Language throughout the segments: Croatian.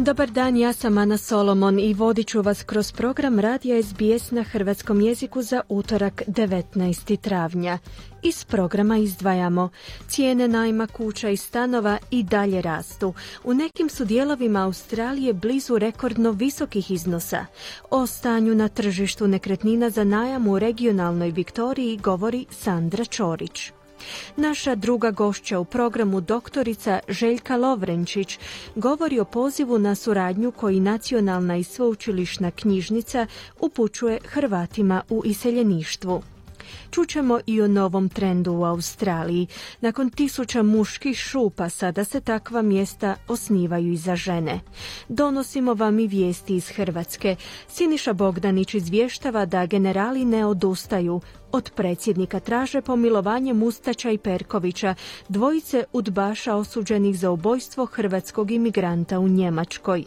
Dobar dan, ja sam Ana Solomon i vodit ću vas kroz program Radija SBS na hrvatskom jeziku za utorak 19. travnja. Iz programa izdvajamo. Cijene najma kuća i stanova i dalje rastu. U nekim su dijelovima Australije blizu rekordno visokih iznosa. O stanju na tržištu nekretnina za najam u regionalnoj Viktoriji govori Sandra Čorić. Naša druga gošća u programu doktorica Željka Lovrenčić govori o pozivu na suradnju koji nacionalna i sveučilišna knjižnica upućuje Hrvatima u iseljeništvu. Čućemo i o novom trendu u Australiji. Nakon tisuća muških šupa sada se takva mjesta osnivaju i za žene. Donosimo vam i vijesti iz Hrvatske. Siniša Bogdanić izvještava da generali ne odustaju. Od predsjednika traže pomilovanje Mustača i Perkovića, dvojice udbaša osuđenih za ubojstvo hrvatskog imigranta u Njemačkoj.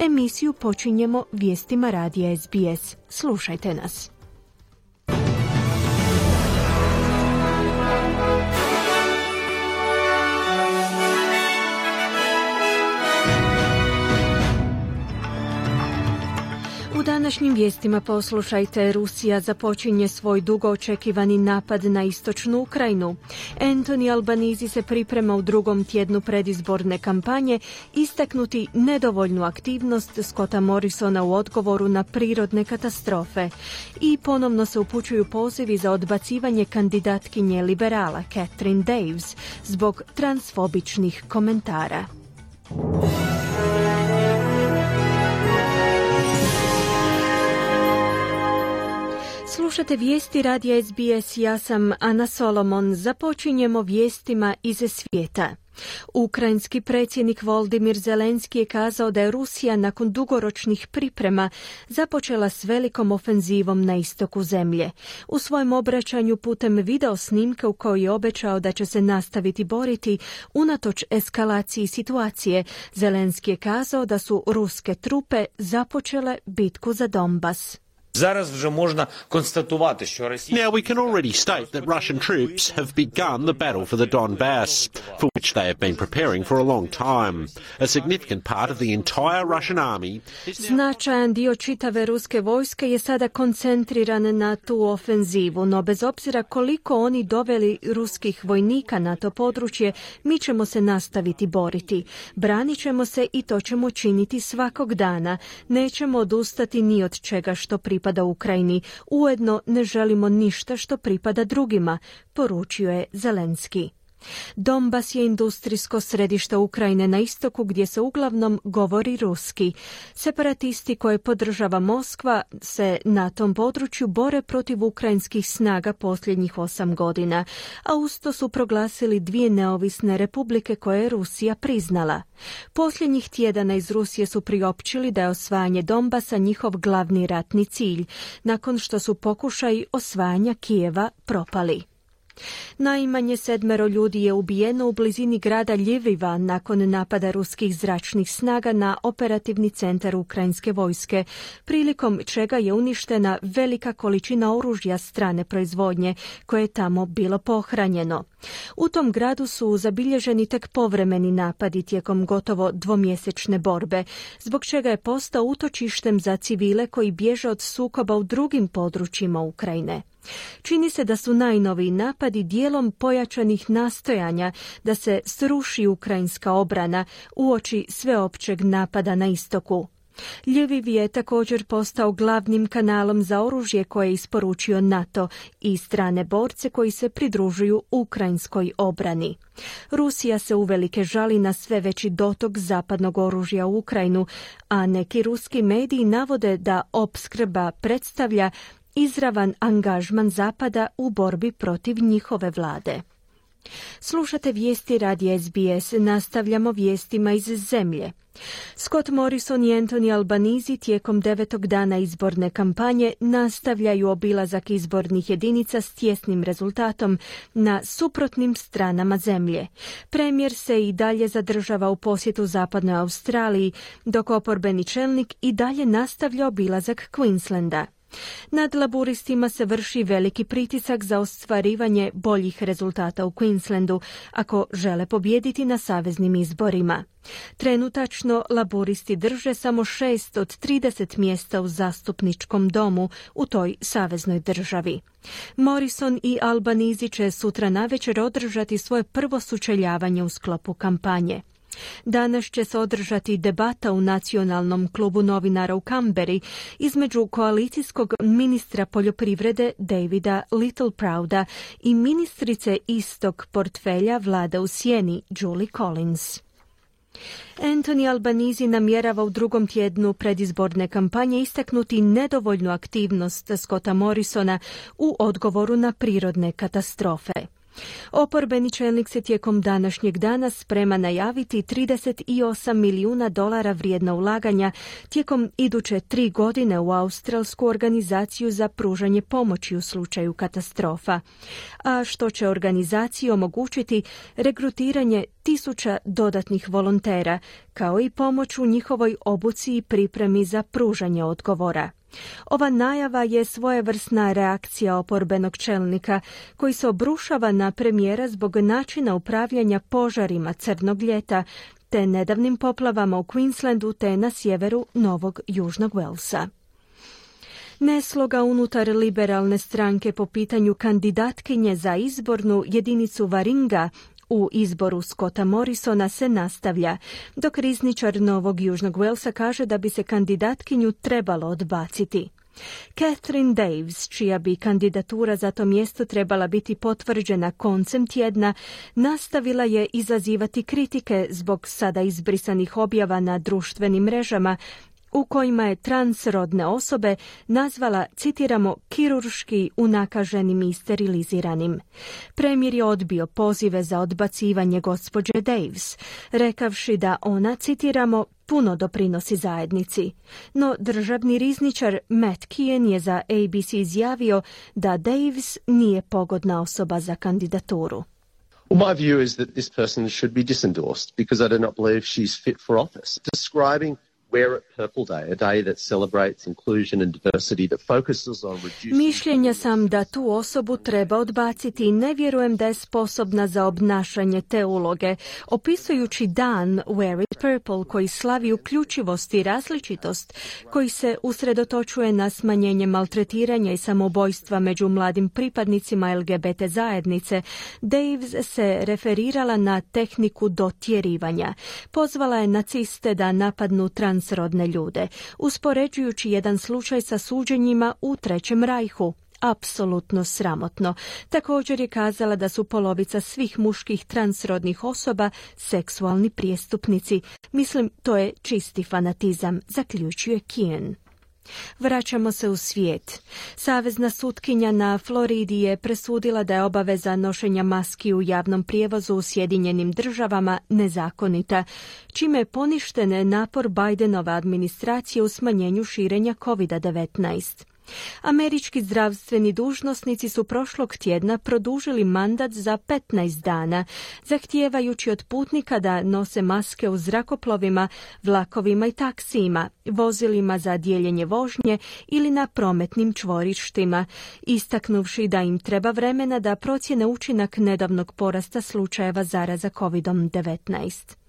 Emisiju počinjemo vijestima radija SBS. Slušajte nas. Današnjim vijestima poslušajte, Rusija započinje svoj dugo očekivani napad na istočnu Ukrajinu. Anthony Albanizi se priprema u drugom tjednu predizborne kampanje istaknuti nedovoljnu aktivnost Scotta Morrisona u odgovoru na prirodne katastrofe. I ponovno se upućuju pozivi za odbacivanje kandidatkinje liberala Catherine Daves zbog transfobičnih komentara. Slušate vijesti radija SBS, ja sam Ana Solomon. Započinjemo vijestima iz svijeta. Ukrajinski predsjednik Voldimir Zelenski je kazao da je Rusija nakon dugoročnih priprema započela s velikom ofenzivom na istoku zemlje. U svojem obraćanju putem video snimke u kojoj je obećao da će se nastaviti boriti unatoč eskalaciji situacije, Zelenski je kazao da su ruske trupe započele bitku za Donbas. Now we can already state that Russian troops have begun the battle for the Donbass, for which they have been preparing for a long time. A significant part of the entire Russian army Značajan dio čitave ruske vojske je sada koncentriran na tu ofenzivu, no bez obzira koliko oni doveli ruskih vojnika na to područje, mi ćemo se nastaviti boriti. Branit ćemo se i to ćemo činiti svakog dana. Nećemo odustati ni od čega što pripada pripada Ukrajini. Ujedno ne želimo ništa što pripada drugima, poručio je Zelenski. Donbas je industrijsko središte Ukrajine na istoku gdje se uglavnom govori ruski. Separatisti koje podržava Moskva se na tom području bore protiv ukrajinskih snaga posljednjih osam godina, a usto su proglasili dvije neovisne republike koje je Rusija priznala. Posljednjih tjedana iz Rusije su priopćili da je osvajanje Donbasa njihov glavni ratni cilj, nakon što su pokušaj osvajanja Kijeva propali. Najmanje sedmero ljudi je ubijeno u blizini grada Ljiviva nakon napada ruskih zračnih snaga na operativni centar ukrajinske vojske, prilikom čega je uništena velika količina oružja strane proizvodnje koje je tamo bilo pohranjeno. U tom gradu su zabilježeni tek povremeni napadi tijekom gotovo dvomjesečne borbe, zbog čega je postao utočištem za civile koji bježe od sukoba u drugim područjima Ukrajine. Čini se da su najnoviji napadi dijelom pojačanih nastojanja da se sruši ukrajinska obrana uoči sveopćeg napada na istoku. Ljeviv je također postao glavnim kanalom za oružje koje je isporučio NATO i strane borce koji se pridružuju ukrajinskoj obrani. Rusija se uvelike žali na sve veći dotok zapadnog oružja u Ukrajinu, a neki ruski mediji navode da opskrba predstavlja izravan angažman Zapada u borbi protiv njihove vlade. Slušate vijesti radi SBS, nastavljamo vijestima iz zemlje. Scott Morrison i Anthony Albanizi tijekom devetog dana izborne kampanje nastavljaju obilazak izbornih jedinica s tjesnim rezultatom na suprotnim stranama zemlje. Premijer se i dalje zadržava u posjetu zapadnoj Australiji, dok oporbeni čelnik i dalje nastavlja obilazak Queenslanda. Nad laburistima se vrši veliki pritisak za ostvarivanje boljih rezultata u Queenslandu ako žele pobijediti na saveznim izborima. Trenutačno laburisti drže samo šest od 30 mjesta u zastupničkom domu u toj saveznoj državi. Morrison i Albanizi će sutra navečer održati svoje prvo sučeljavanje u sklopu kampanje. Danas će se održati debata u nacionalnom klubu novinara u Kamberi između koalicijskog ministra poljoprivrede Davida Littleprouda i ministrice istog portfelja vlada u sjeni Julie Collins. Anthony Albanizi namjerava u drugom tjednu predizborne kampanje istaknuti nedovoljnu aktivnost Scotta Morrisona u odgovoru na prirodne katastrofe. Oporbeni čelnik se tijekom današnjeg dana sprema najaviti 38 milijuna dolara vrijedna ulaganja tijekom iduće tri godine u Australsku organizaciju za pružanje pomoći u slučaju katastrofa, a što će organizaciji omogućiti regrutiranje tisuća dodatnih volontera, kao i pomoć u njihovoj obuci i pripremi za pružanje odgovora. Ova najava je svojevrsna reakcija oporbenog čelnika koji se obrušava na premijera zbog načina upravljanja požarima crnog ljeta te nedavnim poplavama u Queenslandu te na sjeveru Novog Južnog Walesa. Nesloga unutar liberalne stranke po pitanju kandidatkinje za izbornu jedinicu Varinga u izboru Scotta Morrisona se nastavlja, dok rizničar Novog Južnog Walesa kaže da bi se kandidatkinju trebalo odbaciti. Catherine Daves, čija bi kandidatura za to mjesto trebala biti potvrđena koncem tjedna, nastavila je izazivati kritike zbog sada izbrisanih objava na društvenim mrežama u kojima je transrodne osobe nazvala, citiramo, kirurški unakaženim i steriliziranim. Premijer je odbio pozive za odbacivanje gospođe Daves, rekavši da ona, citiramo, puno doprinosi zajednici. No državni rizničar Matt Kien je za ABC izjavio da Daves nije pogodna osoba za kandidaturu. My view is that this person should be disendorsed because I do not believe she's fit for office. Describing Mišljenja sam da tu osobu treba odbaciti i ne vjerujem da je sposobna za obnašanje te uloge. Opisujući dan Wear it Purple koji slavi uključivost i različitost, koji se usredotočuje na smanjenje maltretiranja i samobojstva među mladim pripadnicima LGBT zajednice, Daves se referirala na tehniku dotjerivanja. Pozvala je naciste da napadnu trans ljude, uspoređujući jedan slučaj sa suđenjima u Trećem rajhu apsolutno sramotno. Također je kazala da su polovica svih muških transrodnih osoba seksualni prijestupnici. Mislim, to je čisti fanatizam, zaključuje Kien. Vraćamo se u svijet. Savezna sutkinja na Floridi je presudila da je obaveza nošenja maski u javnom prijevozu u Sjedinjenim državama nezakonita, čime je poništen napor Bidenove administracije u smanjenju širenja COVID-19. Američki zdravstveni dužnosnici su prošlog tjedna produžili mandat za 15 dana, zahtijevajući od putnika da nose maske u zrakoplovima, vlakovima i taksijima, vozilima za dijeljenje vožnje ili na prometnim čvorištima, istaknuvši da im treba vremena da procjene učinak nedavnog porasta slučajeva zaraza COVID-19.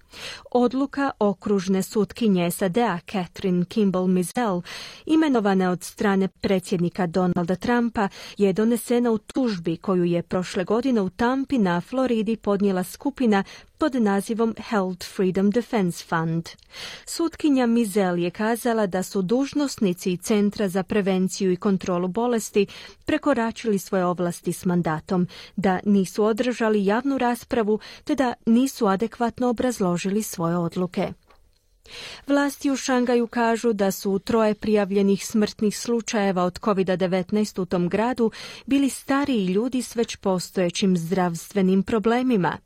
Odluka okružne sutkinje SAD-a Catherine Kimball Mizell, imenovana od strane predsjednika Donalda Trumpa, je donesena u tužbi koju je prošle godine u Tampi na Floridi podnijela skupina pod nazivom Health Freedom Defense Fund. Sutkinja Mizel je kazala da su dužnosnici Centra za prevenciju i kontrolu bolesti prekoračili svoje ovlasti s mandatom, da nisu održali javnu raspravu te da nisu adekvatno obrazložili svoje odluke. Vlasti u Šangaju kažu da su troje prijavljenih smrtnih slučajeva od COVID-19 u tom gradu bili stariji ljudi s već postojećim zdravstvenim problemima.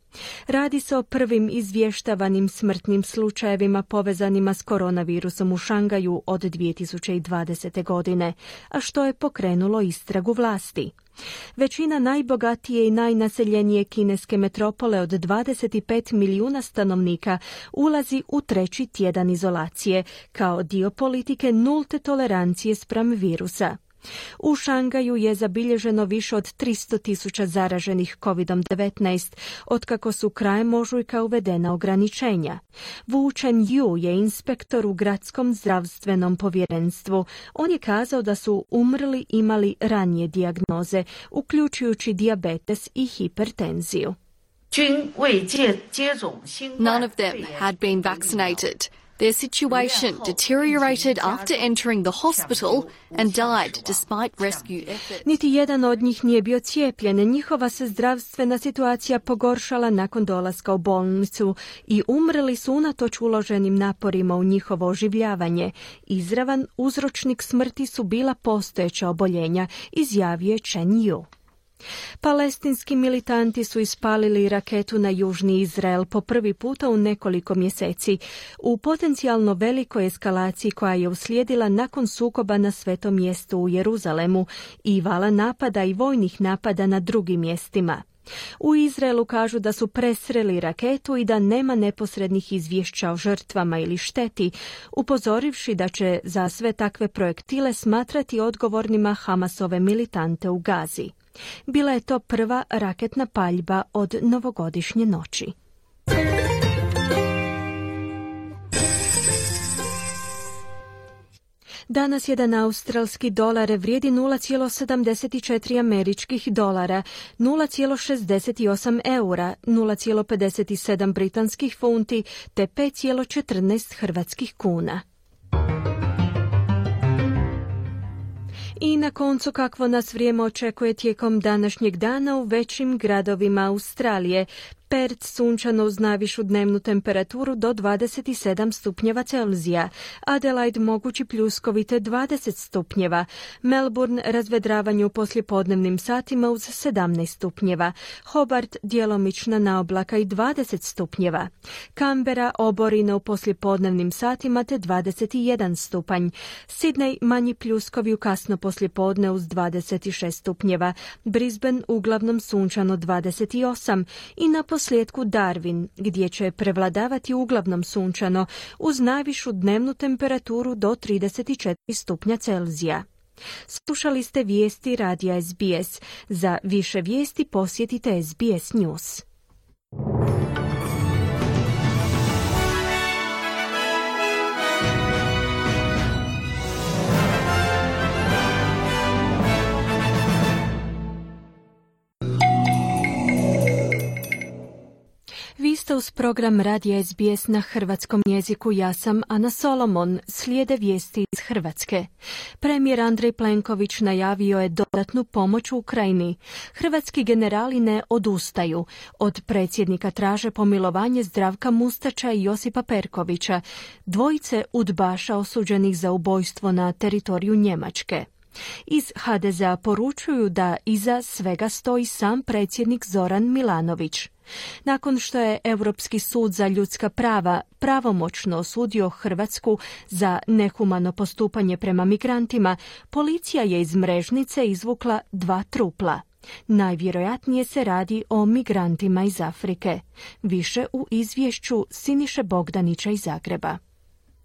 Radi se o prvim izvještavanim smrtnim slučajevima povezanima s koronavirusom u Šangaju od 2020. godine, a što je pokrenulo istragu vlasti. Većina najbogatije i najnaseljenije kineske metropole od 25 milijuna stanovnika ulazi u treći tjedan izolacije kao dio politike nulte tolerancije spram virusa. U Šangaju je zabilježeno više od 300 tisuća zaraženih COVID-19, otkako su krajem ožujka uvedena ograničenja. Wu Yu je inspektor u gradskom zdravstvenom povjerenstvu. On je kazao da su umrli imali ranije dijagnoze, uključujući dijabetes i hipertenziju. None of them had been vaccinated. Their situation deteriorated after entering the hospital and died despite rescue efforts. Niti jedan od njih nije bio cijepljen. Njihova se zdravstvena situacija pogoršala nakon dolaska u bolnicu i umrli su unatoč uloženim naporima u njihovo oživljavanje. Izravan uzročnik smrti su bila postojeća oboljenja, izjavio je Chen Yu. Palestinski militanti su ispalili raketu na južni Izrael po prvi puta u nekoliko mjeseci u potencijalno velikoj eskalaciji koja je uslijedila nakon sukoba na svetom mjestu u Jeruzalemu i vala napada i vojnih napada na drugim mjestima. U Izraelu kažu da su presreli raketu i da nema neposrednih izvješća o žrtvama ili šteti, upozorivši da će za sve takve projektile smatrati odgovornima Hamasove militante u Gazi. Bila je to prva raketna paljba od novogodišnje noći. Danas jedan australski dolar vrijedi 0,74 američkih dolara, 0,68 eura, 0,57 britanskih funti te 5,14 hrvatskih kuna. I na koncu kakvo nas vrijeme očekuje tijekom današnjeg dana u većim gradovima Australije. Perth sunčano uz najvišu dnevnu temperaturu do 27 stupnjeva Celzija, Adelaide mogući pljuskovite 20 stupnjeva, Melbourne razvedravanje u poslijepodnevnim satima uz 17 stupnjeva, Hobart djelomična na oblaka i 20 stupnjeva, Canberra oborina u poslijepodnevnim satima te 21 stupanj, Sydney manji pljuskovi u kasno poslijepodne uz 26 stupnjeva, Brisbane uglavnom sunčano 28 i na posljedku Darwin, gdje će prevladavati uglavnom sunčano uz najvišu dnevnu temperaturu do 34 stupnja Celzija. Slušali ste vijesti radija SBS. Za više vijesti posjetite SBS News. Vi ste uz program Radija SBS na hrvatskom jeziku. Ja sam Ana Solomon. Slijede vijesti iz Hrvatske. Premijer Andrej Plenković najavio je dodatnu pomoć u Ukrajini. Hrvatski generali ne odustaju. Od predsjednika traže pomilovanje Zdravka Mustača i Josipa Perkovića, dvojice udbaša osuđenih za ubojstvo na teritoriju Njemačke. Iz HDZ-a poručuju da iza svega stoji sam predsjednik Zoran Milanović. Nakon što je Europski sud za ljudska prava pravomoćno osudio Hrvatsku za nehumano postupanje prema migrantima, policija je iz mrežnice izvukla dva trupla. Najvjerojatnije se radi o migrantima iz Afrike. Više u izvješću Siniše Bogdanića iz Zagreba.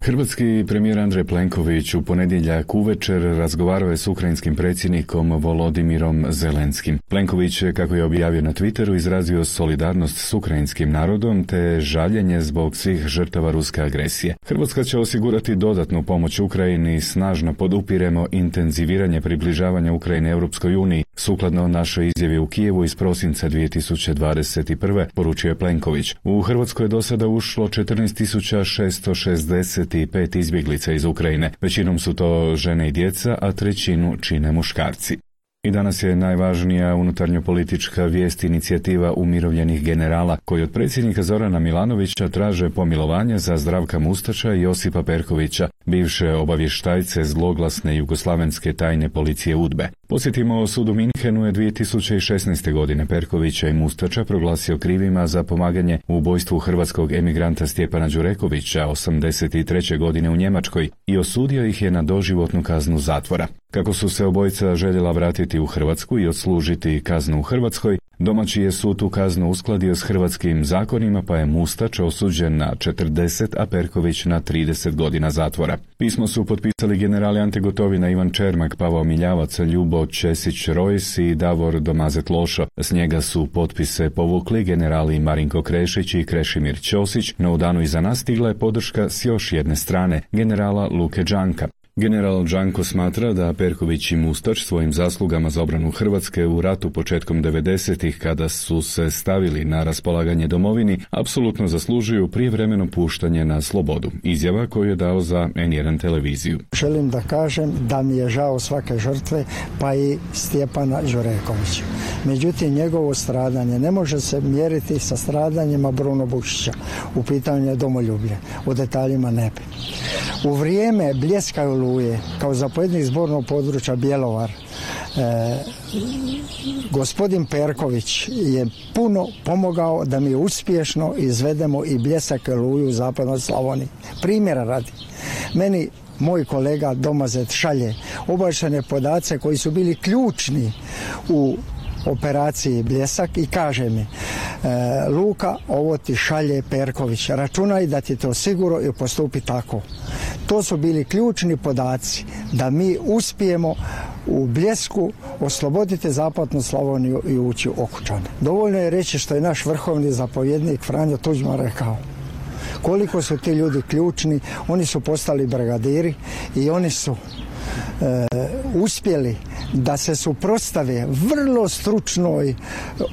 Hrvatski premijer Andrej Plenković u ponedjeljak uvečer razgovarao je s ukrajinskim predsjednikom Volodimirom Zelenskim. Plenković, kako je objavio na Twitteru, izrazio solidarnost s ukrajinskim narodom te žaljenje zbog svih žrtava ruske agresije. Hrvatska će osigurati dodatnu pomoć Ukrajini i snažno podupiremo intenziviranje približavanja Ukrajine Europskoj uniji, sukladno našoj izjavi u Kijevu iz prosinca 2021. poručio je Plenković. U Hrvatskoj je do sada ušlo 14.660 pet izbjeglica iz Ukrajine. Većinom su to žene i djeca, a trećinu čine muškarci. I danas je najvažnija unutarnjopolitička vijest inicijativa umirovljenih generala koji od predsjednika Zorana Milanovića traže pomilovanje za Zdravka Mustača i Josipa Perkovića, bivše obavještajce zloglasne jugoslavenske tajne policije UDBE. Posjetimo sudu Minhenu je 2016. godine Perkovića i Mustača proglasio krivima za pomaganje u ubojstvu hrvatskog emigranta Stjepana Đurekovića 83. godine u Njemačkoj i osudio ih je na doživotnu kaznu zatvora. Kako su se obojica željela vratiti u Hrvatsku i odslužiti kaznu u Hrvatskoj, domaći je sud tu kaznu uskladio s hrvatskim zakonima pa je Mustač osuđen na 40, a Perković na 30 godina zatvora. Pismo su potpisali generali Ante Gotovina, Ivan Čermak, Pavao Miljavac, Ljubo Česić Rojs i Davor Domazet Lošo. S njega su potpise povukli generali Marinko Krešić i Krešimir Ćosić, no u danu iza nas stigla je podrška s još jedne strane, generala Luke Đanka. General Đanko smatra da Perković i Mustač svojim zaslugama za obranu Hrvatske u ratu početkom 90-ih kada su se stavili na raspolaganje domovini apsolutno zaslužuju prijevremeno puštanje na slobodu. Izjava koju je dao za N1 televiziju. Želim da kažem da mi je žao svake žrtve pa i Stjepana Đurekovića. Međutim, njegovo stradanje ne može se mjeriti sa stradanjima Bruno Bušića. U pitanju je domoljublje. U detaljima ne bi. U vrijeme bljeska oluje kao zapovjednik zbornog područja Bjelovar e, gospodin Perković je puno pomogao da mi uspješno izvedemo i bljesak oluju u zapadnoj Slavoniji. Primjera radi. Meni moj kolega Domazet šalje obašene podace koji su bili ključni u operaciji Bljesak i kaže mi e, Luka, ovo ti šalje Perković. Računaj da ti to sigurno i postupi tako. To su bili ključni podaci da mi uspijemo u bljesku osloboditi zapadnu Slavoniju i ući u Okučane. Dovoljno je reći što je naš vrhovni zapovjednik Franjo Tuđman rekao. Koliko su ti ljudi ključni, oni su postali brigadiri i oni su e, uspjeli da se suprostave vrlo stručnoj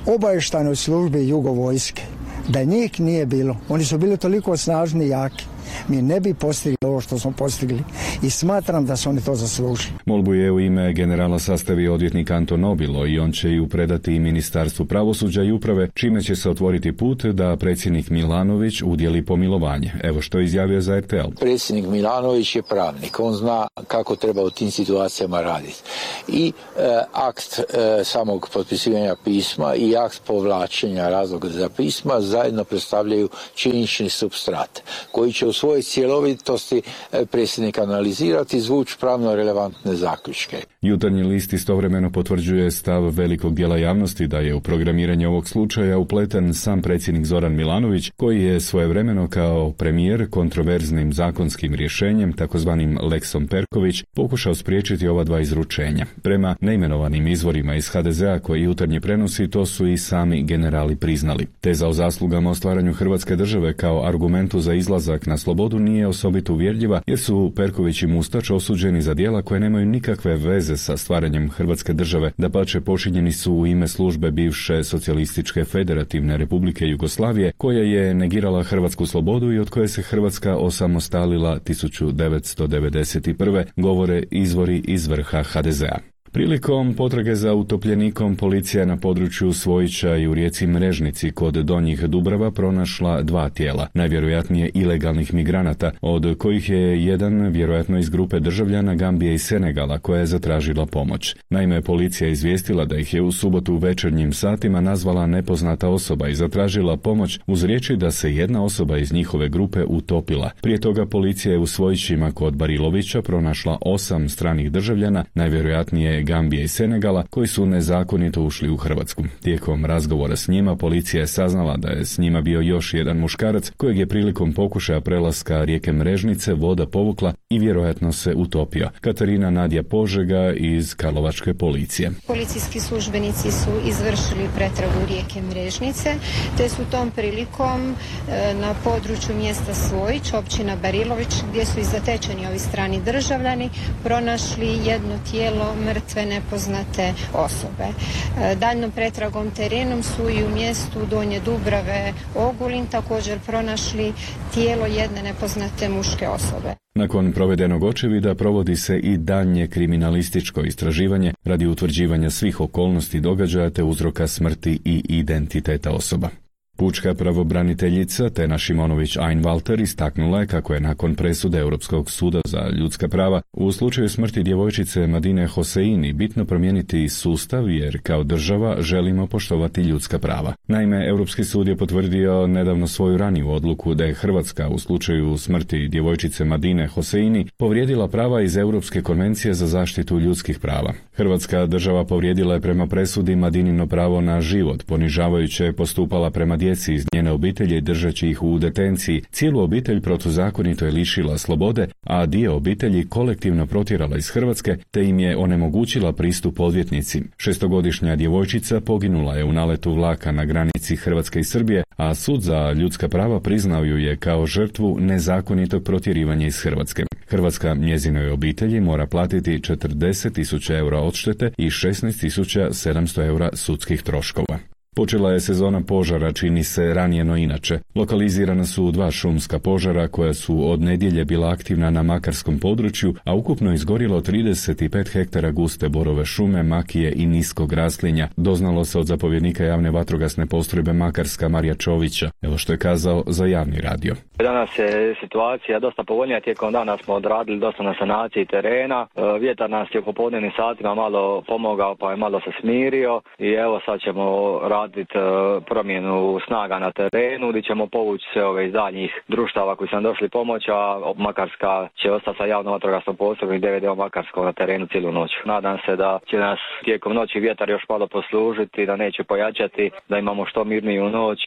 obavještajnoj službi jugovojske. Da njih nije bilo. Oni su bili toliko snažni i jaki mi ne bi postigli ovo što smo postigli i smatram da su oni to zaslužili. Molbu je u ime generala sastavio odvjetnik Anton Nobilo i on će ju predati i Ministarstvu pravosuđa i uprave, čime će se otvoriti put da predsjednik Milanović udjeli pomilovanje. Evo što je izjavio za RTL. Predsjednik Milanović je pravnik, on zna kako treba u tim situacijama raditi. I e, akt e, samog potpisivanja pisma i akt povlačenja razloga za pisma zajedno predstavljaju činični substrat koji će u svojoj cjelovitosti e, predsjednik analizirati i zvuč pravno relevantne zaključke. Jutarnji list istovremeno potvrđuje stav velikog dijela javnosti da je u programiranje ovog slučaja upleten sam predsjednik Zoran Milanović, koji je svojevremeno kao premijer kontroverznim zakonskim rješenjem, takozvanim Lexom Perković, pokušao spriječiti ova dva izručenja. Prema neimenovanim izvorima iz HDZ-a koji jutarnji prenosi, to su i sami generali priznali. Teza o zaslugama o stvaranju Hrvatske države kao argumentu za izlazak na slobodu nije osobito uvjerljiva jer su Perković i Mustač osuđeni za dijela koje nemaju nikakve veze sa stvaranjem Hrvatske države, da pače počinjeni su u ime službe bivše socijalističke federativne republike Jugoslavije koja je negirala hrvatsku slobodu i od koje se Hrvatska osamostalila 1991. govore izvori iz vrha HDZ-a. Prilikom potrage za utopljenikom policija na području Svojića i u rijeci Mrežnici kod Donjih Dubrava pronašla dva tijela, najvjerojatnije ilegalnih migranata, od kojih je jedan vjerojatno iz grupe državljana Gambije i Senegala koja je zatražila pomoć. Naime, policija je izvijestila da ih je u subotu u večernjim satima nazvala nepoznata osoba i zatražila pomoć uz riječi da se jedna osoba iz njihove grupe utopila. Prije toga policija je u Svojićima kod Barilovića pronašla osam stranih državljana, najvjerojatnije Gambije i Senegala koji su nezakonito ušli u Hrvatsku. Tijekom razgovora s njima policija je saznala da je s njima bio još jedan muškarac kojeg je prilikom pokušaja prelaska rijeke Mrežnice voda povukla i vjerojatno se utopio. Katarina Nadja Požega iz Karlovačke policije. Policijski službenici su izvršili pretragu rijeke Mrežnice, te su tom prilikom e, na području mjesta Svojić, općina Barilović, gdje su i zatečeni ovi strani državljani, pronašli jedno tijelo mrtve mrtve nepoznate osobe. E, daljnom pretragom terenom su i u mjestu Donje Dubrave Ogulin također pronašli tijelo jedne nepoznate muške osobe. Nakon provedenog očevida provodi se i daljnje kriminalističko istraživanje radi utvrđivanja svih okolnosti događaja te uzroka smrti i identiteta osoba. Pučka pravobraniteljica Tena Šimonović Einwalter istaknula je kako je nakon presude Europskog suda za ljudska prava u slučaju smrti djevojčice Madine Hoseini bitno promijeniti sustav jer kao država želimo poštovati ljudska prava. Naime, Europski sud je potvrdio nedavno svoju raniju odluku da je Hrvatska u slučaju smrti djevojčice Madine Hoseini povrijedila prava iz Europske konvencije za zaštitu ljudskih prava. Hrvatska država povrijedila je prema presudi Madinino pravo na život, ponižavajuće postupala prema djeci iz njene obitelji držeći ih u detenciji, cijelu obitelj protuzakonito je lišila slobode, a dio obitelji kolektivno protjerala iz Hrvatske te im je onemogućila pristup odvjetnici. Šestogodišnja djevojčica poginula je u naletu vlaka na granici Hrvatske i Srbije, a sud za ljudska prava priznao ju je kao žrtvu nezakonitog protjerivanja iz Hrvatske. Hrvatska njezinoj obitelji mora platiti 40.000 eura odštete i 16.700 eura sudskih troškova. Počela je sezona požara, čini se ranije no inače. Lokalizirana su dva šumska požara koja su od nedjelje bila aktivna na makarskom području, a ukupno izgorilo 35 hektara guste borove šume, makije i niskog raslinja. Doznalo se od zapovjednika javne vatrogasne postrojbe Makarska Marija Čovića. Evo što je kazao za javni radio. Danas je situacija dosta povoljnija, tijekom dana smo odradili dosta na sanaciji terena. E, vjetar nas je u popodnevnim satima malo pomogao pa je malo se smirio i evo sad ćemo raditi e, promjenu snaga na terenu gdje ćemo povući sve ove iz daljnjih društava koji su nam došli pomoć, a Makarska će ostati sa javnom vatrogasnom postrojbom i DVD Makarsko na terenu cijelu noć. Nadam se da će nas tijekom noći vjetar još malo poslužiti, da neće pojačati, da imamo što mirniju noć.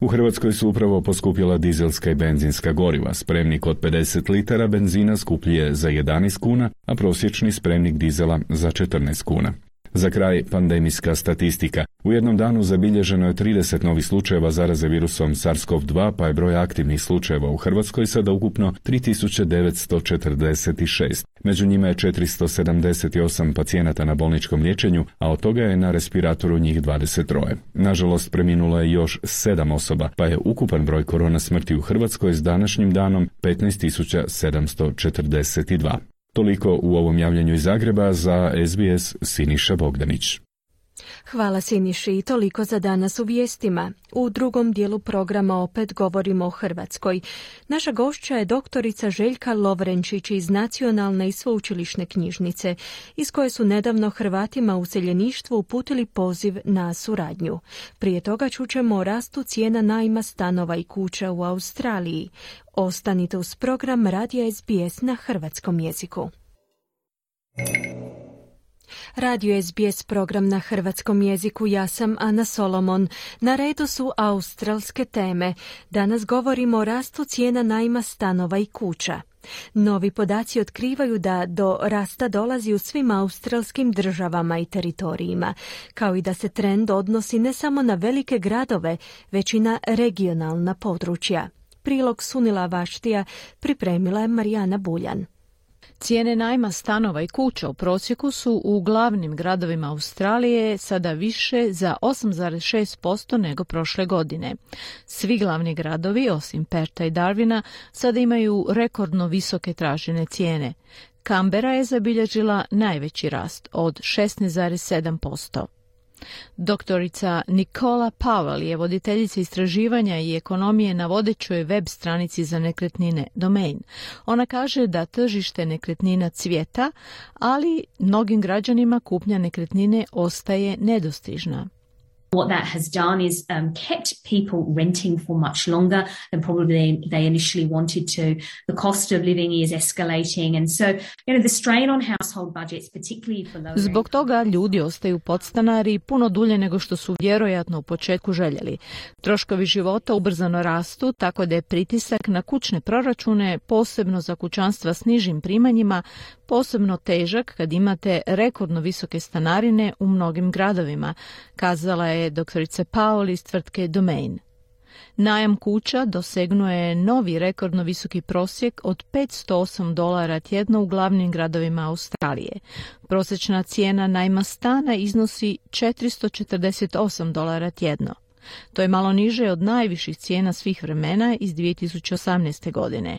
U Hrvatskoj su upravo poskupila dizelska i benzinska goriva. Spremnik od 50 litara benzina skuplji za 11 kuna, a prosječni spremnik dizela za 14 kuna. Za kraj pandemijska statistika. U jednom danu zabilježeno je 30 novih slučajeva zaraze virusom SARS-CoV-2, pa je broj aktivnih slučajeva u Hrvatskoj sada ukupno 3946. Među njima je 478 pacijenata na bolničkom liječenju, a od toga je na respiratoru njih 23. Nažalost, preminulo je još 7 osoba, pa je ukupan broj korona smrti u Hrvatskoj s današnjim danom 15742. Toliko u ovom javljanju iz Zagreba za SBS Siniša Bogdanić. Hvala Siniši i toliko za danas u vijestima. U drugom dijelu programa opet govorimo o Hrvatskoj. Naša gošća je doktorica Željka Lovrenčić iz Nacionalne i sveučilišne knjižnice, iz koje su nedavno Hrvatima u seljeništvu uputili poziv na suradnju. Prije toga čućemo o rastu cijena najma stanova i kuća u Australiji. Ostanite uz program Radija SBS na hrvatskom jeziku. Radio SBS program na hrvatskom jeziku, ja sam Ana Solomon. Na redu su australske teme. Danas govorimo o rastu cijena najma stanova i kuća. Novi podaci otkrivaju da do rasta dolazi u svim australskim državama i teritorijima, kao i da se trend odnosi ne samo na velike gradove, već i na regionalna područja. Prilog Sunila Vaštija pripremila je Marijana Buljan. Cijene najma stanova i kuća u prosjeku su u glavnim gradovima Australije sada više za 8,6% nego prošle godine. Svi glavni gradovi, osim Perta i Darwina, sada imaju rekordno visoke tražene cijene. Kambera je zabilježila najveći rast od 16,7%. Doktorica Nikola Pavel je voditeljica istraživanja i ekonomije na vodećoj web stranici za nekretnine Domain. Ona kaže da tržište nekretnina cvjeta, ali mnogim građanima kupnja nekretnine ostaje nedostižna. What that has done is um, kept people renting for much longer than probably they initially wanted to. The cost of living is escalating and so, you know, the strain on household budgets, particularly for low Zbog toga ljudi ostaju podstanari puno dulje nego što su vjerojatno u početku željeli. Troškovi života ubrzano rastu, tako da je pritisak na kućne proračune, posebno za kućanstva s nižim primanjima, posebno težak kad imate rekordno visoke stanarine u mnogim gradovima, kazala je doktorica Paul iz tvrtke Domain. Najam kuća dosegnuo je novi rekordno visoki prosjek od 508 dolara tjedno u glavnim gradovima Australije. Prosječna cijena najma stana iznosi 448 dolara tjedno. To je malo niže od najviših cijena svih vremena iz 2018. godine.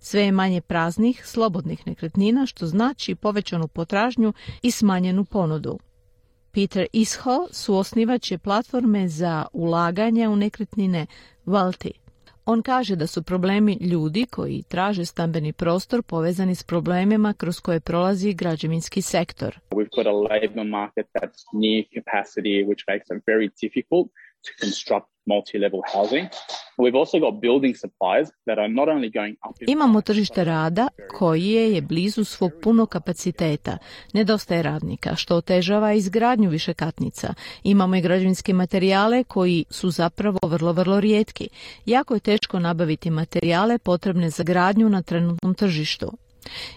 Sve je manje praznih, slobodnih nekretnina, što znači povećanu potražnju i smanjenu ponudu. Peter Isho, suosnivač je platforme za ulaganje u nekretnine Valti. On kaže da su problemi ljudi koji traže stambeni prostor povezani s problemima kroz koje prolazi građevinski sektor. We've got a labor market that's near capacity, which makes it very difficult to construct multi-level housing. We've also got building supplies that are not only going up Imamo tržište rada koje je blizu svog punog kapaciteta. Nedostaje radnika, što otežava izgradnju višekatnica. Imamo i građevinske materijale koji su zapravo vrlo, vrlo rijetki. Jako je teško nabaviti materijale potrebne za gradnju na trenutnom tržištu.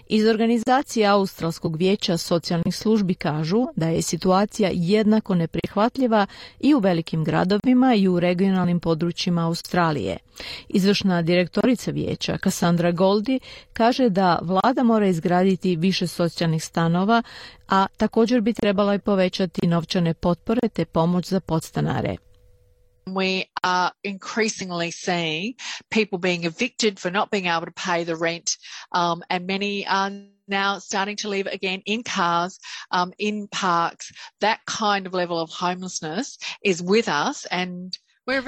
Iz organizacije Australskog vijeća socijalnih službi kažu da je situacija jednako neprihvatljiva i u velikim gradovima i u regionalnim područjima Australije. Izvršna direktorica vijeća Cassandra Goldi kaže da vlada mora izgraditi više socijalnih stanova, a također bi trebala i povećati novčane potpore te pomoć za podstanare. We are increasingly seeing people being evicted for not being able to pay the rent, um, and many are now starting to live again in cars, um, in parks. That kind of level of homelessness is with us, and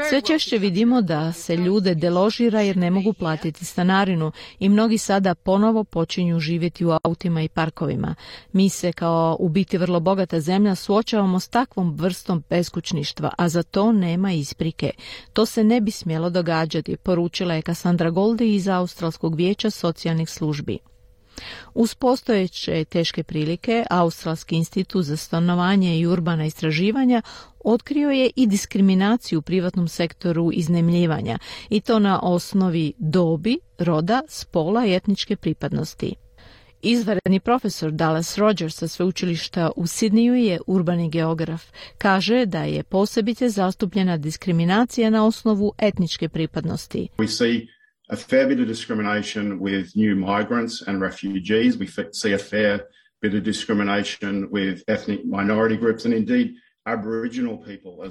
Sve češće vidimo da se ljude deložira jer ne mogu platiti stanarinu i mnogi sada ponovo počinju živjeti u autima i parkovima. Mi se kao u biti vrlo bogata zemlja suočavamo s takvom vrstom beskućništva, a za to nema isprike. To se ne bi smjelo događati, poručila je Cassandra Goldi iz Australskog vijeća socijalnih službi. Uz postojeće teške prilike, Australski institut za stanovanje i urbana istraživanja otkrio je i diskriminaciju u privatnom sektoru iznemljivanja i to na osnovi dobi, roda, spola i etničke pripadnosti. Izvanredni profesor Dallas Rogers sa sveučilišta u Sidniju je urbani geograf. Kaže da je posebice zastupljena diskriminacija na osnovu etničke pripadnosti. A fair bit of discrimination with new migrants and refugees. We see a fair bit of discrimination with ethnic minority groups and indeed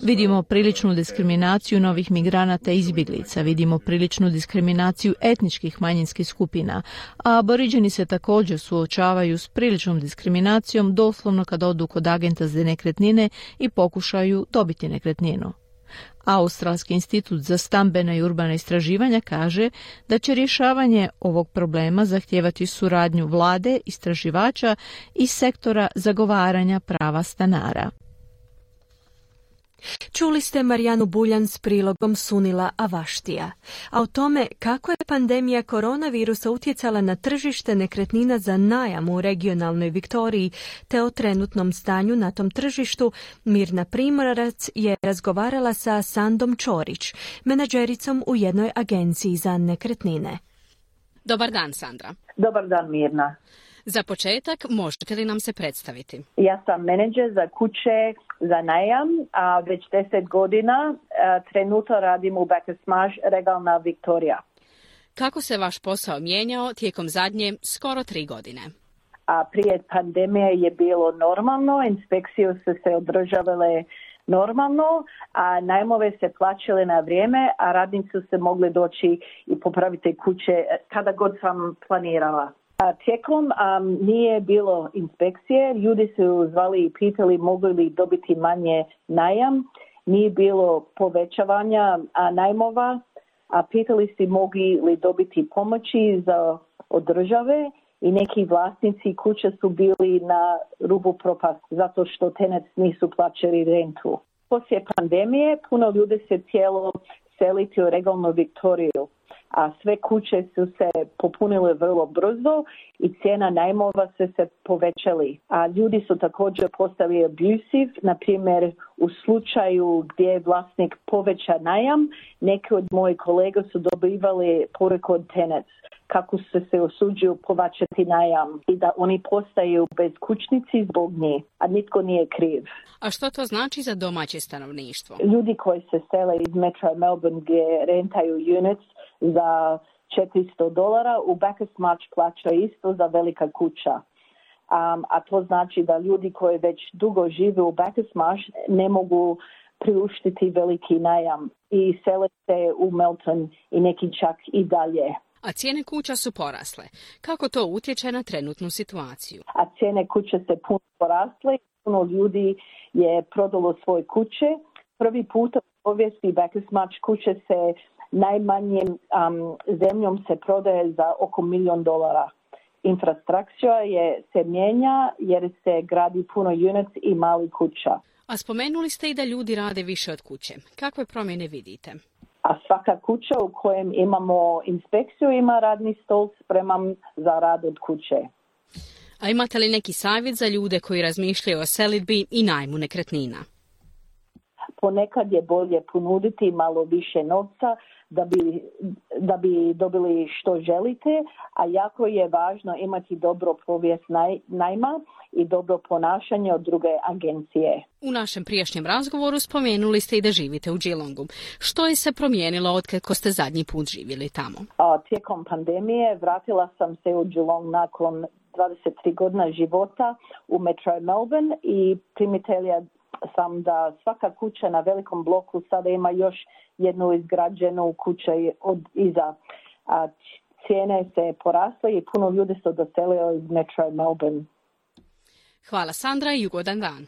Vidimo priličnu diskriminaciju novih migranata i izbjeglica, vidimo priličnu diskriminaciju etničkih manjinskih skupina, a aboriđeni se također suočavaju s priličnom diskriminacijom doslovno kad odu kod agenta za nekretnine i pokušaju dobiti nekretninu. Australski institut za stambena i urbana istraživanja kaže da će rješavanje ovog problema zahtijevati suradnju vlade, istraživača i sektora zagovaranja prava stanara. Čuli ste Marijanu Buljan s prilogom Sunila Avaštija, a o tome kako je pandemija koronavirusa utjecala na tržište nekretnina za najam u regionalnoj Viktoriji, te o trenutnom stanju na tom tržištu, Mirna Primorac je razgovarala sa Sandom Čorić, menadžericom u jednoj agenciji za nekretnine. Dobar dan, Sandra. Dobar dan, Mirna. Za početak, možete li nam se predstaviti? Ja sam menadžer za kuće za najam, a već deset godina trenutno radim u Smash Regalna Viktorija. Kako se vaš posao mijenjao tijekom zadnje skoro tri godine? A prije pandemije je bilo normalno, inspekcije su se održavale normalno, a najmove se plaćale na vrijeme, a radnici su se mogli doći i popraviti kuće kada god sam planirala. A tijekom um, nije bilo inspekcije, ljudi su zvali i pitali mogli li dobiti manje najam, nije bilo povećavanja a, najmova, a pitali su mogli li dobiti pomoći za od države. I neki vlasnici kuće su bili na rubu propast zato što tenec nisu plaćali rentu. Poslije pandemije puno ljudi se htjelo seliti u regalnu Viktoriju a sve kuće su se popunile vrlo brzo i cijena najmova se se povećali. A ljudi su također postali abusive, na primjer u slučaju gdje vlasnik poveća najam, neki od mojih kolega su dobivali poruku od. Kako se se osuđuju povačati najam i da oni postaju bez kućnici zbog nje, a nitko nije kriv. A što to znači za domaće stanovništvo? Ljudi koji se sele iz Metro Melbourne gdje rentaju units za 400 dolara, u Bacchus March plaća isto za velika kuća. Um, a to znači da ljudi koji već dugo žive u Bacchus Marsh ne mogu priuštiti veliki najam i sele se u Melton i neki čak i dalje. A cijene kuća su porasle. Kako to utječe na trenutnu situaciju? A cijene kuće se puno porasle, puno ljudi je prodalo svoje kuće. Prvi put u povijesti March kuće se najmanjim um, zemljom se prodaje za oko milion dolara. Infrastruktura je se mijenja jer se gradi puno units i mali kuća. A spomenuli ste i da ljudi rade više od kuće. Kakve promjene vidite? A svaka kuća u kojem imamo inspekciju ima radni stol spreman za rad od kuće. A imate li neki savjet za ljude koji razmišljaju o selidbi i najmu nekretnina? Ponekad je bolje ponuditi malo više novca da bi, da bi dobili što želite, a jako je važno imati dobro povijest naj, najma i dobro ponašanje od druge agencije. U našem prijašnjem razgovoru spomenuli ste i da živite u Geelongu. Što je se promijenilo od kako ste zadnji put živjeli tamo? A, tijekom pandemije vratila sam se u Geelong nakon 23 godina života u Metro Melbourne i primitelja sam da svaka kuća na velikom bloku sada ima još jednu izgrađenu kuću od iza. A cijene se porasle i puno ljudi su doselio iz Metro Melbourne. Hvala Sandra i ugodan dan.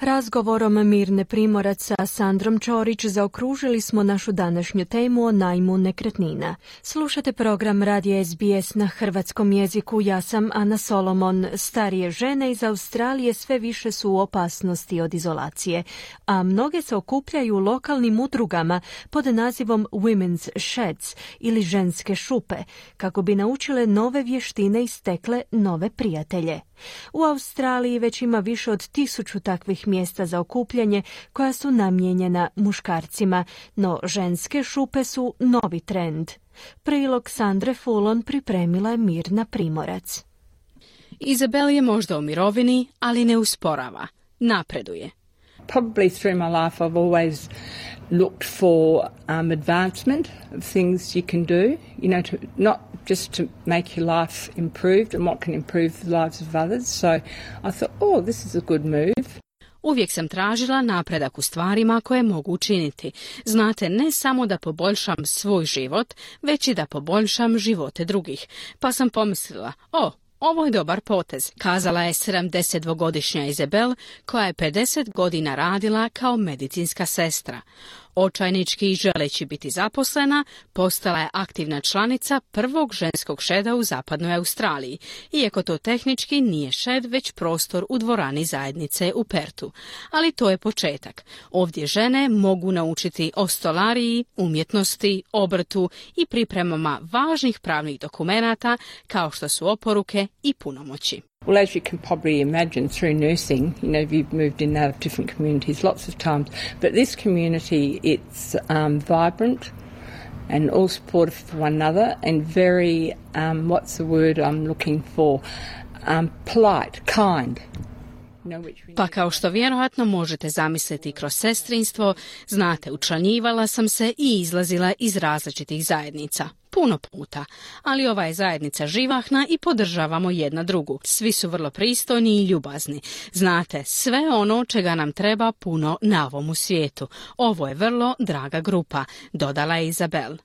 Razgovorom Mirne Primorac sa Sandrom Čorić zaokružili smo našu današnju temu o najmu nekretnina. Slušate program Radija SBS na hrvatskom jeziku. Ja sam Ana Solomon. Starije žene iz Australije sve više su u opasnosti od izolacije, a mnoge se okupljaju u lokalnim udrugama pod nazivom Women's Sheds ili ženske šupe, kako bi naučile nove vještine i stekle nove prijatelje. U Australiji već ima više od tisuću takvih mjesta za okupljanje koja su namijenjena muškarcima, no ženske šupe su novi trend. Prilog Sandre Fulon pripremila je Mirna Primorac. Izabel je možda u mirovini, ali ne usporava. Napreduje. Probably through my life I've always looked for um, advancement of things you can do, you know, to not just to make your life improved and what can improve the lives of others. So I thought, oh, this is a good move. Uvijek sam tražila napredak u stvarima koje mogu učiniti. Znate, ne samo da poboljšam svoj život, već i da poboljšam živote drugih. Pa sam pomislila, o, ovo je dobar potez, kazala je 72-godišnja Izabel, koja je 50 godina radila kao medicinska sestra. Očajnički želeći biti zaposlena, postala je aktivna članica prvog ženskog šeda u zapadnoj Australiji, iako to tehnički nije šed, već prostor u dvorani zajednice u Pertu. Ali to je početak. Ovdje žene mogu naučiti o stolariji, umjetnosti, obrtu i pripremama važnih pravnih dokumenata kao što su oporuke i punomoći. Well, as you can probably imagine through nursing, you know, you've moved in out of different communities lots of times, but this community, it's um, vibrant and all supportive of one another and very, um, what's the word I'm looking for, um, polite, kind. Pa kao što vjerojatno možete zamisliti kroz sestrinstvo, znate, učlanjivala sam se i izlazila iz različitih zajednica. Puno puta, ali ova je zajednica živahna i podržavamo jedna drugu. Svi su vrlo pristojni i ljubazni. Znate, sve ono čega nam treba puno na ovom svijetu. Ovo je vrlo draga grupa, dodala je Izabel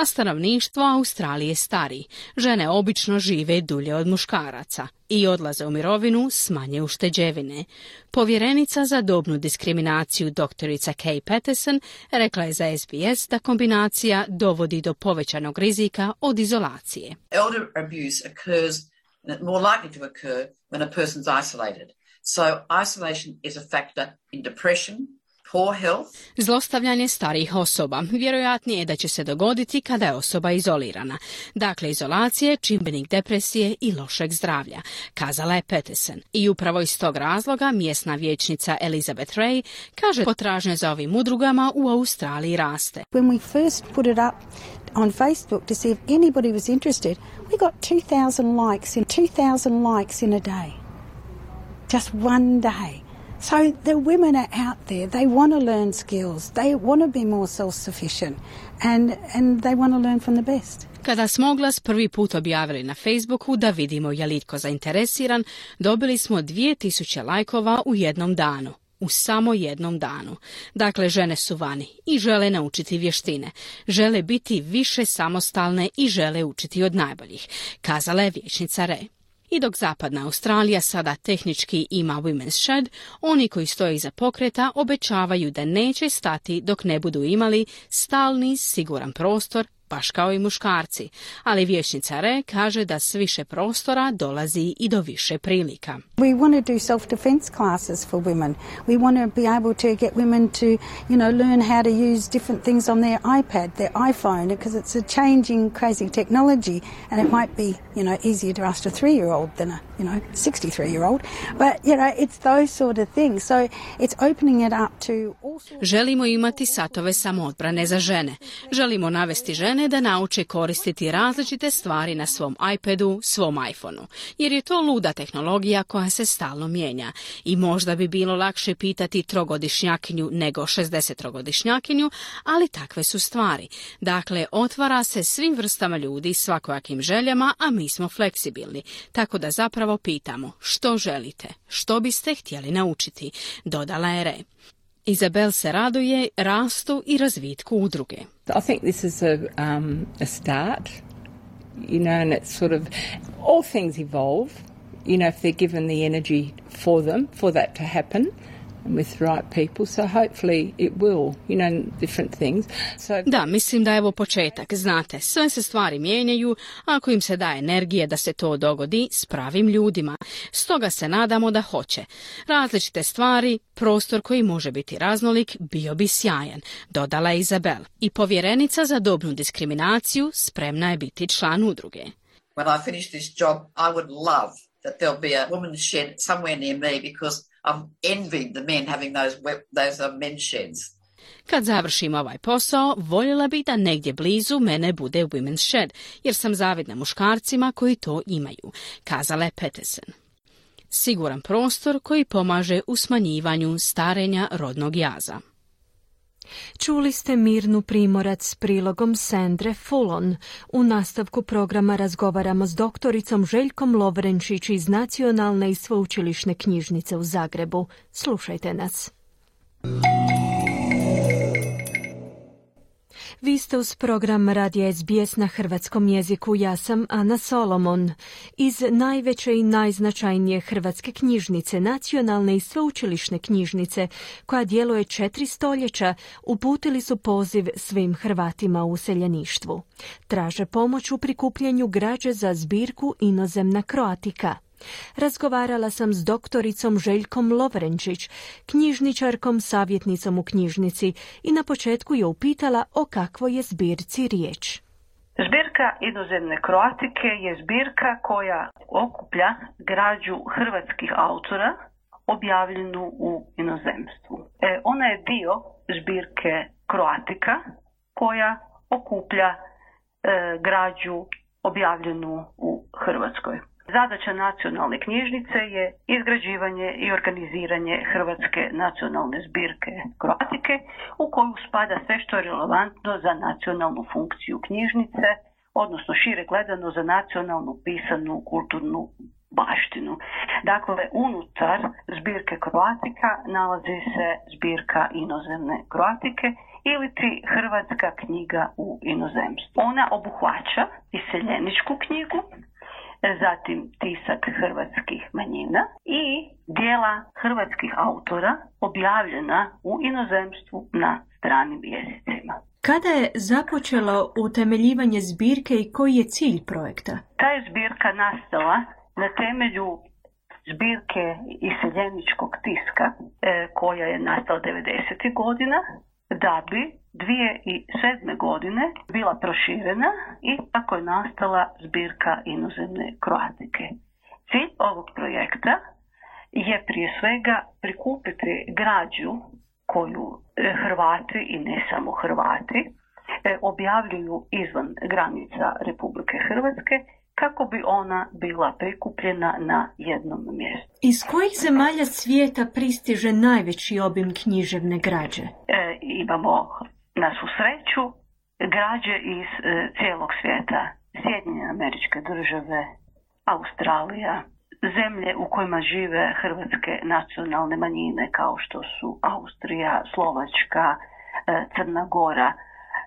a stanovništvo Australije stari. Žene obično žive dulje od muškaraca i odlaze u mirovinu s manje ušteđevine. Povjerenica za dobnu diskriminaciju doktorica Kay Patterson rekla je za SBS da kombinacija dovodi do povećanog rizika od izolacije. Elder abuse occurs more likely to occur when a person's isolated. So isolation is a factor in depression, poor health. Zlostavljanje starijih osoba vjerojatnije je da će se dogoditi kada je osoba izolirana. Dakle, izolacija je čimbenik depresije i lošeg zdravlja, kazala je Peterson. I upravo iz tog razloga mjesna vijećnica Elizabeth Ray kaže potražnja za ovim udrugama u Australiji raste. When we first put it up on Facebook to see if anybody was interested, we got 2000 likes in 2000 likes in a day. Just one day. So the women are out there. They want to learn skills. They want to be more self-sufficient and and they want to learn from the best. Kada smo oglas prvi put objavili na Facebooku da vidimo je li itko zainteresiran, dobili smo 2000 lajkova u jednom danu. U samo jednom danu. Dakle, žene su vani i žele naučiti vještine. Žele biti više samostalne i žele učiti od najboljih, kazala je vječnica Re. I dok zapadna Australija sada tehnički ima Women's Shed, oni koji stoje iza pokreta obećavaju da neće stati dok ne budu imali stalni, siguran prostor baš kao i muškarci, ali vječnica Re kaže da s više prostora dolazi i do više prilika. We want to do self-defense classes for women. We want to be able to get women to, you know, learn how to use different things on their iPad, their iPhone, because it's a changing, crazy technology, and it might be, you know, easier to ask a three-year-old than a, you know, 63-year-old. But, you know, it's those sort of things. So it's opening it up to Želimo imati satove samoodbrane za žene. Želimo navesti žene da nauče koristiti različite stvari na svom iPadu, svom iPhoneu, jer je to luda tehnologija koja se stalno mijenja i možda bi bilo lakše pitati trogodišnjakinju nego 60-trogodišnjakinju, ali takve su stvari. Dakle, otvara se svim vrstama ljudi, svakojakim željama, a mi smo fleksibilni, tako da zapravo pitamo što želite, što biste htjeli naučiti, dodala je Re. Izabel se raduje rastu i razvitku udruge. I think this is a, um, a start, you know, and it's sort of all things evolve, you know, if they're given the energy for them, for that to happen. And With the right people, so hopefully it will, you know, different things. So Da, mislim da je ovo početak. Znate, sve se stvari mijenjaju ako im se daje energije da se to dogodi s pravim ljudima. Stoga se nadamo da hoće. Različite stvari, prostor koji može biti raznolik, bio bi sjajan, dodala je Izabel. I povjerenica za dobnu diskriminaciju spremna je biti član udruge. When I finish this job, I would love that there'll be a women's shed somewhere near me because I'm envied the men having those those uh, men's sheds. Kad završim ovaj posao, voljela bih da negdje blizu mene bude Women's Shed, jer sam zavidna muškarcima koji to imaju, kazala je Peterson. Siguran prostor koji pomaže u smanjivanju starenja rodnog jaza. Čuli ste Mirnu Primorac s prilogom Sandre Fulon. U nastavku programa razgovaramo s doktoricom Željkom Lovrenčić iz Nacionalne i sveučilišne knjižnice u Zagrebu. Slušajte nas. Vi ste uz program Radija SBS na hrvatskom jeziku. Ja sam Ana Solomon. Iz najveće i najznačajnije hrvatske knjižnice, nacionalne i sveučilišne knjižnice, koja djeluje četiri stoljeća, uputili su poziv svim Hrvatima u useljeništvu. Traže pomoć u prikupljanju građe za zbirku Inozemna Kroatika. Razgovarala sam s doktoricom Željkom Lovrenčić, knjižničarkom savjetnicom u knjižnici i na početku je upitala o kakvoj je zbirci riječ. Zbirka inozemne kroatike je zbirka koja okuplja građu hrvatskih autora objavljenu u inozemstvu. E, ona je dio zbirke kroatika koja okuplja e, građu objavljenu u Hrvatskoj. Zadaća nacionalne knjižnice je izgrađivanje i organiziranje Hrvatske nacionalne zbirke kroatike u koju spada sve što je relevantno za nacionalnu funkciju knjižnice, odnosno šire gledano za nacionalnu pisanu kulturnu baštinu. Dakle, unutar zbirke kroatika nalazi se zbirka inozemne kroatike ili ti Hrvatska knjiga u inozemstvu. Ona obuhvaća iseljeničku knjigu, zatim tisak hrvatskih manjina i dijela hrvatskih autora objavljena u inozemstvu na stranim jezicima. Kada je započelo utemeljivanje zbirke i koji je cilj projekta? Ta je zbirka nastala na temelju zbirke iseljeničkog tiska koja je nastala 90. godina da bi 2007. godine bila proširena i tako je nastala zbirka inozemne kroatike. Cilj ovog projekta je prije svega prikupiti građu koju e, Hrvati i ne samo Hrvati e, objavljuju izvan granica Republike Hrvatske kako bi ona bila prikupljena na jednom mjestu. Iz kojih zemalja svijeta pristiže najveći obim književne građe? E, imamo na svu sreću građe iz e, cijelog svijeta. Sjedinjene američke države, Australija, zemlje u kojima žive hrvatske nacionalne manjine kao što su Austrija, Slovačka, e, Crna Gora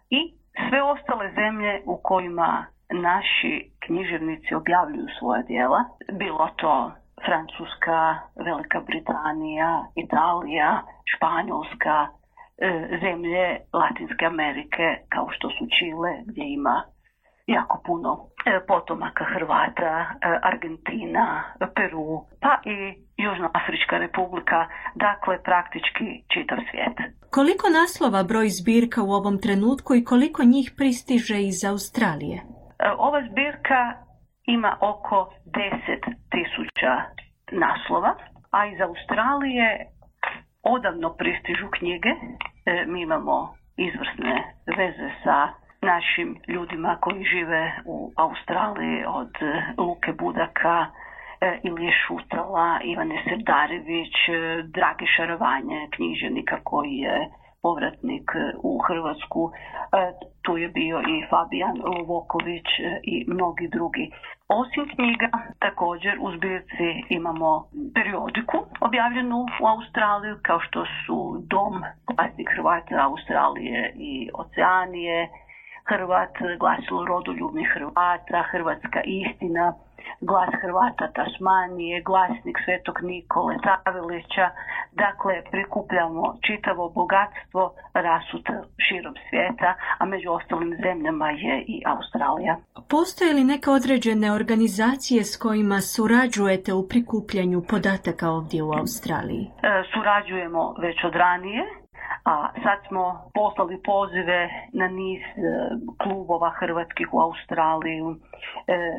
i sve ostale zemlje u kojima naši književnici objavljuju svoje djela, bilo to Francuska, Velika Britanija, Italija, Španjolska, zemlje Latinske Amerike kao što su Čile gdje ima jako puno e, potomaka Hrvata, e, Argentina, Peru, pa i Južnoafrička republika, dakle praktički čitav svijet. Koliko naslova broj zbirka u ovom trenutku i koliko njih pristiže iz Australije? E, ova zbirka ima oko 10 tisuća naslova, a iz Australije odavno pristižu knjige. Mi imamo izvrsne veze sa našim ljudima koji žive u Australiji od Luke Budaka, e, Ilije Šutala, Ivane Serdarević, e, Dragi Šarovanje, književnika koji je povratnik u Hrvatsku. E, tu je bio i Fabijan Lovoković i mnogi drugi. Osim knjiga, također u zbirci imamo periodiku objavljenu u Australiju, kao što su Dom, Glasnik Hrvata Australije i Oceanije, Hrvat, glasilo rodoljubnih Hrvata, Hrvatska istina, glas Hrvata Tasmanije, glasnik Svetog Nikole Tavilića. Dakle, prikupljamo čitavo bogatstvo rasuta širom svijeta, a među ostalim zemljama je i Australija. Postoje li neke određene organizacije s kojima surađujete u prikupljanju podataka ovdje u Australiji? E, surađujemo već od ranije a sad smo poslali pozive na niz e, klubova hrvatskih u Australiju, e,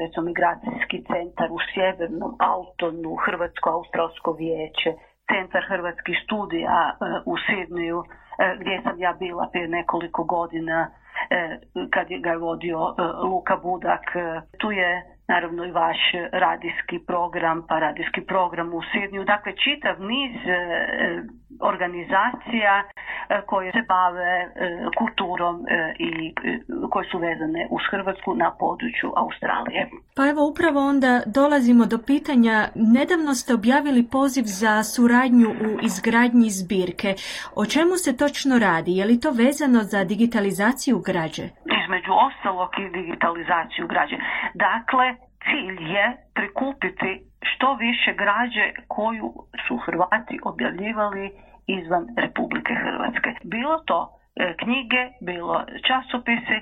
recimo migracijski centar u Sjevernom Altonu, Hrvatsko-Australsko vijeće, centar hrvatskih studija e, u Sidniju, gdje sam ja bila prije nekoliko godina kad ga je vodio Luka Budak. Tu je naravno i vaš radijski program, pa radijski program u Sidniju. Dakle, čitav niz organizacija e, koje se bave e, kulturom e, i koje su vezane uz Hrvatsku na području Australije. Pa evo upravo onda dolazimo do pitanja, nedavno ste objavili poziv za suradnju u izgradnji zbirke. O čemu se točno radi? Je li to vezano za digitalizaciju građe? Između ostalog i digitalizaciju građe. Dakle, cilj je prikupiti što više građe koju su Hrvati objavljivali izvan Republike Hrvatske. Bilo to e, knjige, bilo časopise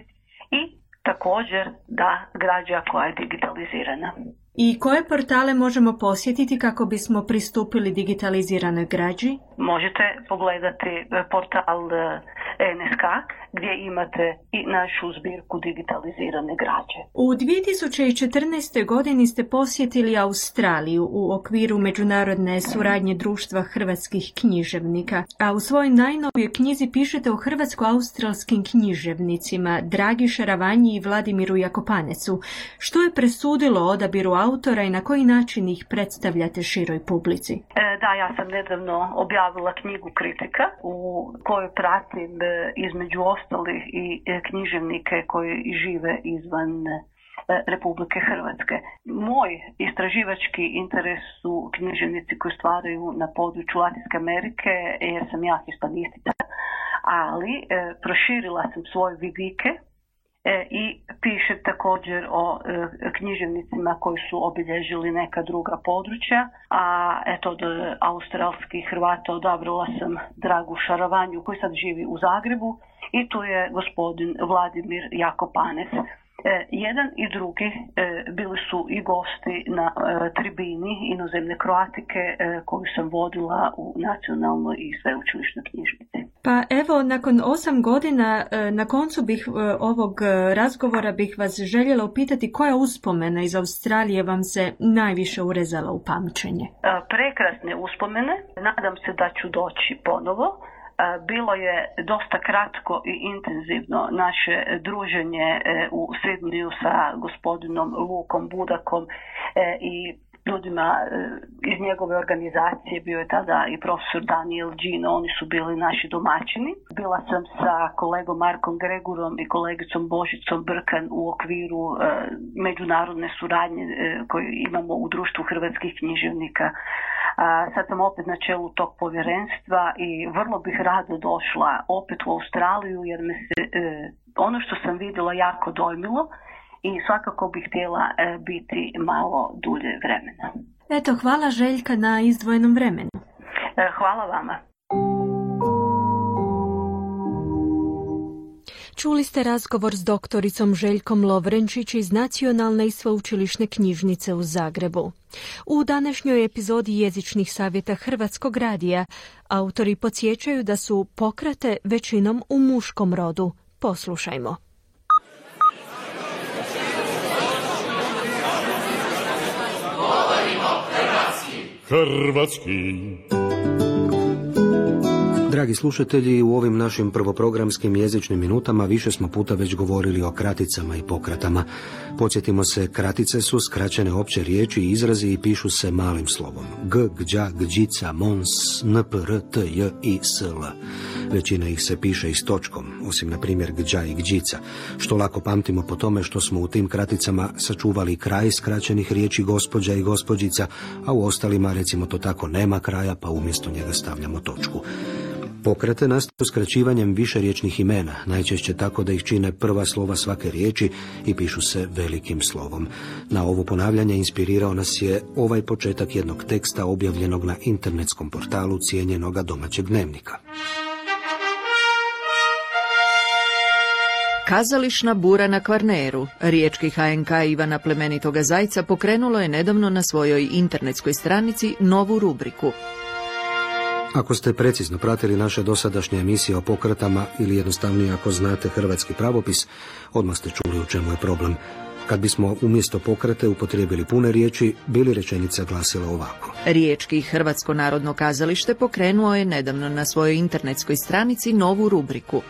i također da građa koja je digitalizirana. I koje portale možemo posjetiti kako bismo pristupili digitaliziranoj građi? Možete pogledati e, portal e, NSK gdje imate i našu zbirku digitalizirane građe. U 2014. godini ste posjetili Australiju u okviru međunarodne suradnje društva hrvatskih književnika, a u svojoj najnovijoj knjizi pišete o hrvatsko-australskim književnicima Dragi Šaravanji i Vladimiru Jakopanecu. Što je presudilo odabiru autora i na koji način ih predstavljate široj publici? E, da, ja sam nedavno objavila knjigu Kritika u kojoj pratim e, između ostalih i e, književnike koji žive izvan e, Republike Hrvatske. Moj istraživački interes su književnici koji stvaraju na području Latinske Amerike jer sam ja hispanistica, ali e, proširila sam svoje vidike i piše također o književnicima koji su obilježili neka druga područja, a eto od australskih Hrvata odabrala sam Dragu Šarovanju koji sad živi u Zagrebu i tu je gospodin Vladimir Jakopanec. E, jedan i drugi e, bili su i gosti na e, tribini inozemne kroatike koju sam vodila u nacionalnoj i sveučilišnoj knjižnici. Pa evo, nakon osam godina, na koncu bih ovog razgovora bih vas željela upitati koja uspomena iz Australije vam se najviše urezala u pamćenje? Prekrasne uspomene. Nadam se da ću doći ponovo bilo je dosta kratko i intenzivno naše druženje e, u Sidniju sa gospodinom Lukom Budakom e, i ljudima e, iz njegove organizacije, bio je tada i profesor Daniel Gino, oni su bili naši domaćini. Bila sam sa kolegom Markom Gregurom i kolegicom Božicom Brkan u okviru međunarodne suradnje koju imamo u društvu hrvatskih književnika sad sam opet na čelu tog povjerenstva i vrlo bih rado došla opet u Australiju jer me se e, ono što sam vidjela jako dojmilo i svakako bih htjela e, biti malo dulje vremena. Eto, hvala Željka na izdvojenom vremenu. E, hvala vama. Čuli ste razgovor s doktoricom Željkom Lovrenčić iz Nacionalne i sveučilišne knjižnice u Zagrebu. U današnjoj epizodi jezičnih savjeta Hrvatskog radija autori podsjećaju da su pokrate većinom u muškom rodu. Poslušajmo. Hrvatski. Dragi slušatelji, u ovim našim prvoprogramskim jezičnim minutama više smo puta već govorili o kraticama i pokratama. Podsjetimo se, kratice su skraćene opće riječi i izrazi i pišu se malim slovom. G, gđa, gđica, mons, npr, t, j i sl. Većina ih se piše i s točkom, osim na primjer gđa i gđica, što lako pamtimo po tome što smo u tim kraticama sačuvali kraj skraćenih riječi gospođa i gospođica, a u ostalima recimo to tako nema kraja pa umjesto njega stavljamo točku. Pokrate nastaju skraćivanjem riječnih imena, najčešće tako da ih čine prva slova svake riječi i pišu se velikim slovom. Na ovo ponavljanje inspirirao nas je ovaj početak jednog teksta objavljenog na internetskom portalu cijenjenoga domaćeg dnevnika. Kazališna bura na Kvarneru, riječki HNK Ivana Plemenitoga Zajca pokrenulo je nedavno na svojoj internetskoj stranici novu rubriku ako ste precizno pratili naše dosadašnje emisije o pokretama ili jednostavnije ako znate hrvatski pravopis, odmah ste čuli u čemu je problem. Kad bismo umjesto pokrete upotrijebili pune riječi, bili rečenica glasila ovako. Riječki Hrvatsko narodno kazalište pokrenuo je nedavno na svojoj internetskoj stranici novu rubriku.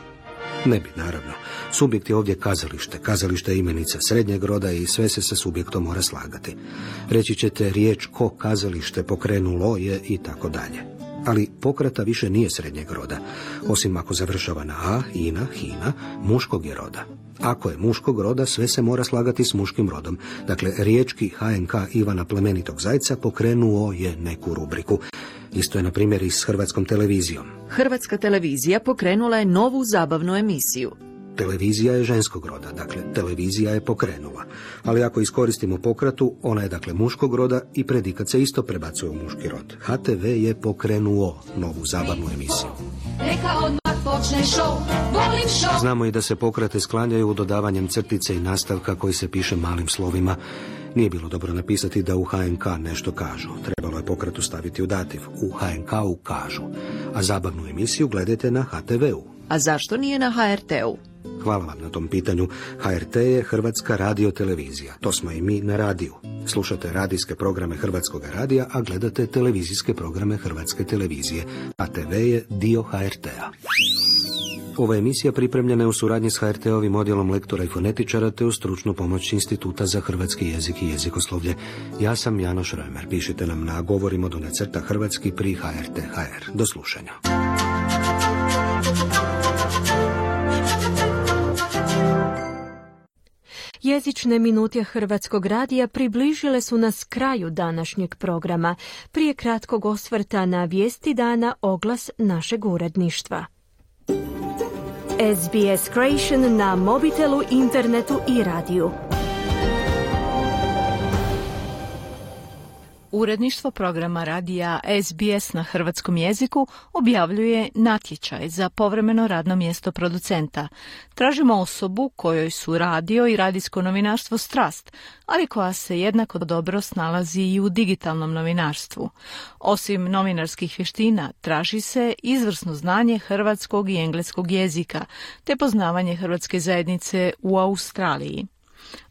Ne bi, naravno. Subjekt je ovdje kazalište. Kazalište je imenica srednjeg roda i sve se sa subjektom mora slagati. Reći ćete riječ ko kazalište pokrenulo je i tako dalje ali pokrata više nije srednjeg roda, osim ako završava na a, ina, hina, muškog je roda. Ako je muškog roda, sve se mora slagati s muškim rodom. Dakle, riječki HNK Ivana Plemenitog Zajca pokrenuo je neku rubriku. Isto je, na primjer, i s Hrvatskom televizijom. Hrvatska televizija pokrenula je novu zabavnu emisiju. Televizija je ženskog roda, dakle televizija je pokrenula. Ali ako iskoristimo pokratu, ona je dakle muškog roda i predikat se isto prebacuje u muški rod. HTV je pokrenuo novu zabavnu emisiju. Znamo i da se pokrate sklanjaju dodavanjem crtice i nastavka koji se piše malim slovima. Nije bilo dobro napisati da u HNK nešto kažu. Trebalo je pokratu staviti u dativ. U HNK-u kažu. A zabavnu emisiju gledajte na HTV-u. A zašto nije na HRT-u? Hvala vam na tom pitanju. HRT je Hrvatska radiotelevizija. To smo i mi na radiju. Slušate radijske programe Hrvatskog radija, a gledate televizijske programe Hrvatske televizije. A TV je dio HRT-a. Ova emisija pripremljena je u suradnji s HRT-ovim odjelom lektora i fonetičara te u stručnu pomoć Instituta za hrvatski jezik i jezikoslovlje. Ja sam Janoš Römer. Pišite nam na govorimo do necrta hrvatski pri HRT.hr. Do slušanja. Jezične minute Hrvatskog radija približile su nas kraju današnjeg programa. Prije kratkog osvrta na vijesti dana oglas našeg uredništva. SBS Creation na mobitelu, internetu i radiju. Uredništvo programa radija SBS na hrvatskom jeziku objavljuje natječaj za povremeno radno mjesto producenta. Tražimo osobu kojoj su radio i radijsko novinarstvo strast, ali koja se jednako dobro snalazi i u digitalnom novinarstvu. Osim novinarskih vještina, traži se izvrsno znanje hrvatskog i engleskog jezika, te poznavanje hrvatske zajednice u Australiji.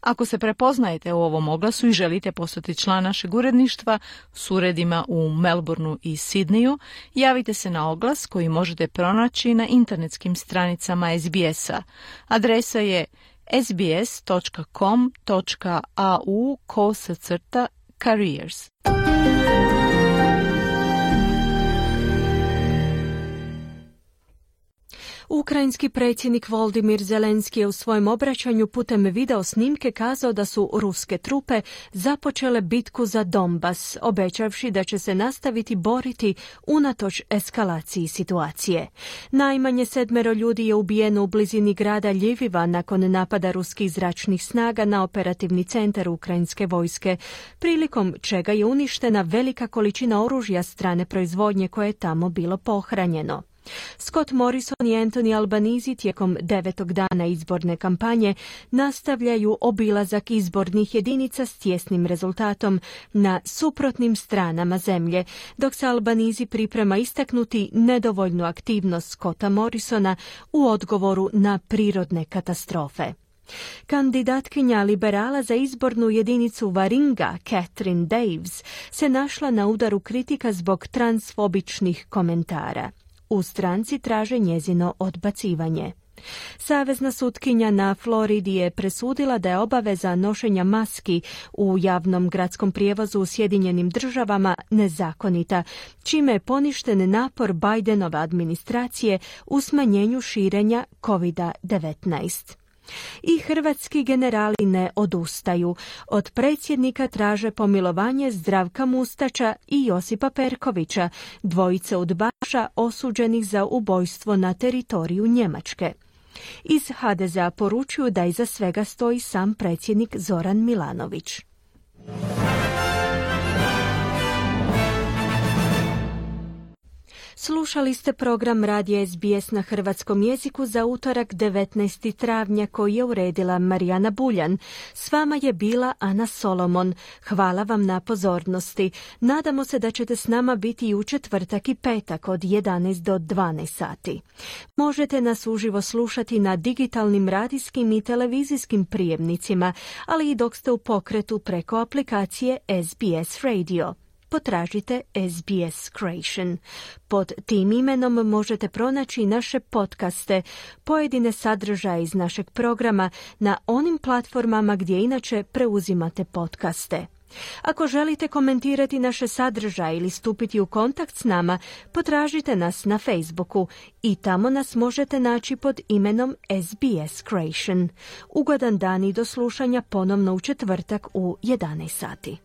Ako se prepoznajete u ovom oglasu i želite postati član našeg uredništva s uredima u Melbourneu i Sidneju, javite se na oglas koji možete pronaći na internetskim stranicama SBS-a. Adresa je sbs.com.au kosacrta careers. Ukrajinski predsjednik Voldimir Zelenski je u svojem obraćanju putem video snimke kazao da su ruske trupe započele bitku za Donbas, obećavši da će se nastaviti boriti unatoč eskalaciji situacije. Najmanje sedmero ljudi je ubijeno u blizini grada Ljiviva nakon napada ruskih zračnih snaga na operativni centar ukrajinske vojske, prilikom čega je uništena velika količina oružja strane proizvodnje koje je tamo bilo pohranjeno. Scott Morrison i Anthony Albanizi tijekom devetog dana izborne kampanje nastavljaju obilazak izbornih jedinica s tjesnim rezultatom na suprotnim stranama zemlje, dok se Albanizi priprema istaknuti nedovoljnu aktivnost Scotta Morrisona u odgovoru na prirodne katastrofe. Kandidatkinja liberala za izbornu jedinicu Varinga, Catherine Daves, se našla na udaru kritika zbog transfobičnih komentara. U stranci traže njezino odbacivanje. Savezna sutkinja na Floridi je presudila da je obaveza nošenja maski u javnom gradskom prijevozu u Sjedinjenim državama nezakonita, čime je poništen napor Bidenove administracije u smanjenju širenja COVID-19. I hrvatski generali ne odustaju. Od predsjednika traže pomilovanje Zdravka Mustača i Josipa Perkovića, dvojice udbaša osuđenih za ubojstvo na teritoriju Njemačke. Iz HDZ-a poručuju da iza svega stoji sam predsjednik Zoran Milanović. Slušali ste program Radija SBS na hrvatskom jeziku za utorak 19. travnja koji je uredila Marijana Buljan. S vama je bila Ana Solomon. Hvala vam na pozornosti. Nadamo se da ćete s nama biti i u četvrtak i petak od 11 do 12 sati. Možete nas uživo slušati na digitalnim radijskim i televizijskim prijemnicima, ali i dok ste u pokretu preko aplikacije SBS Radio potražite SBS Creation. Pod tim imenom možete pronaći naše podcaste, pojedine sadržaje iz našeg programa na onim platformama gdje inače preuzimate podcaste. Ako želite komentirati naše sadržaje ili stupiti u kontakt s nama, potražite nas na Facebooku i tamo nas možete naći pod imenom SBS Creation. Ugodan dan i do slušanja ponovno u četvrtak u 11 sati.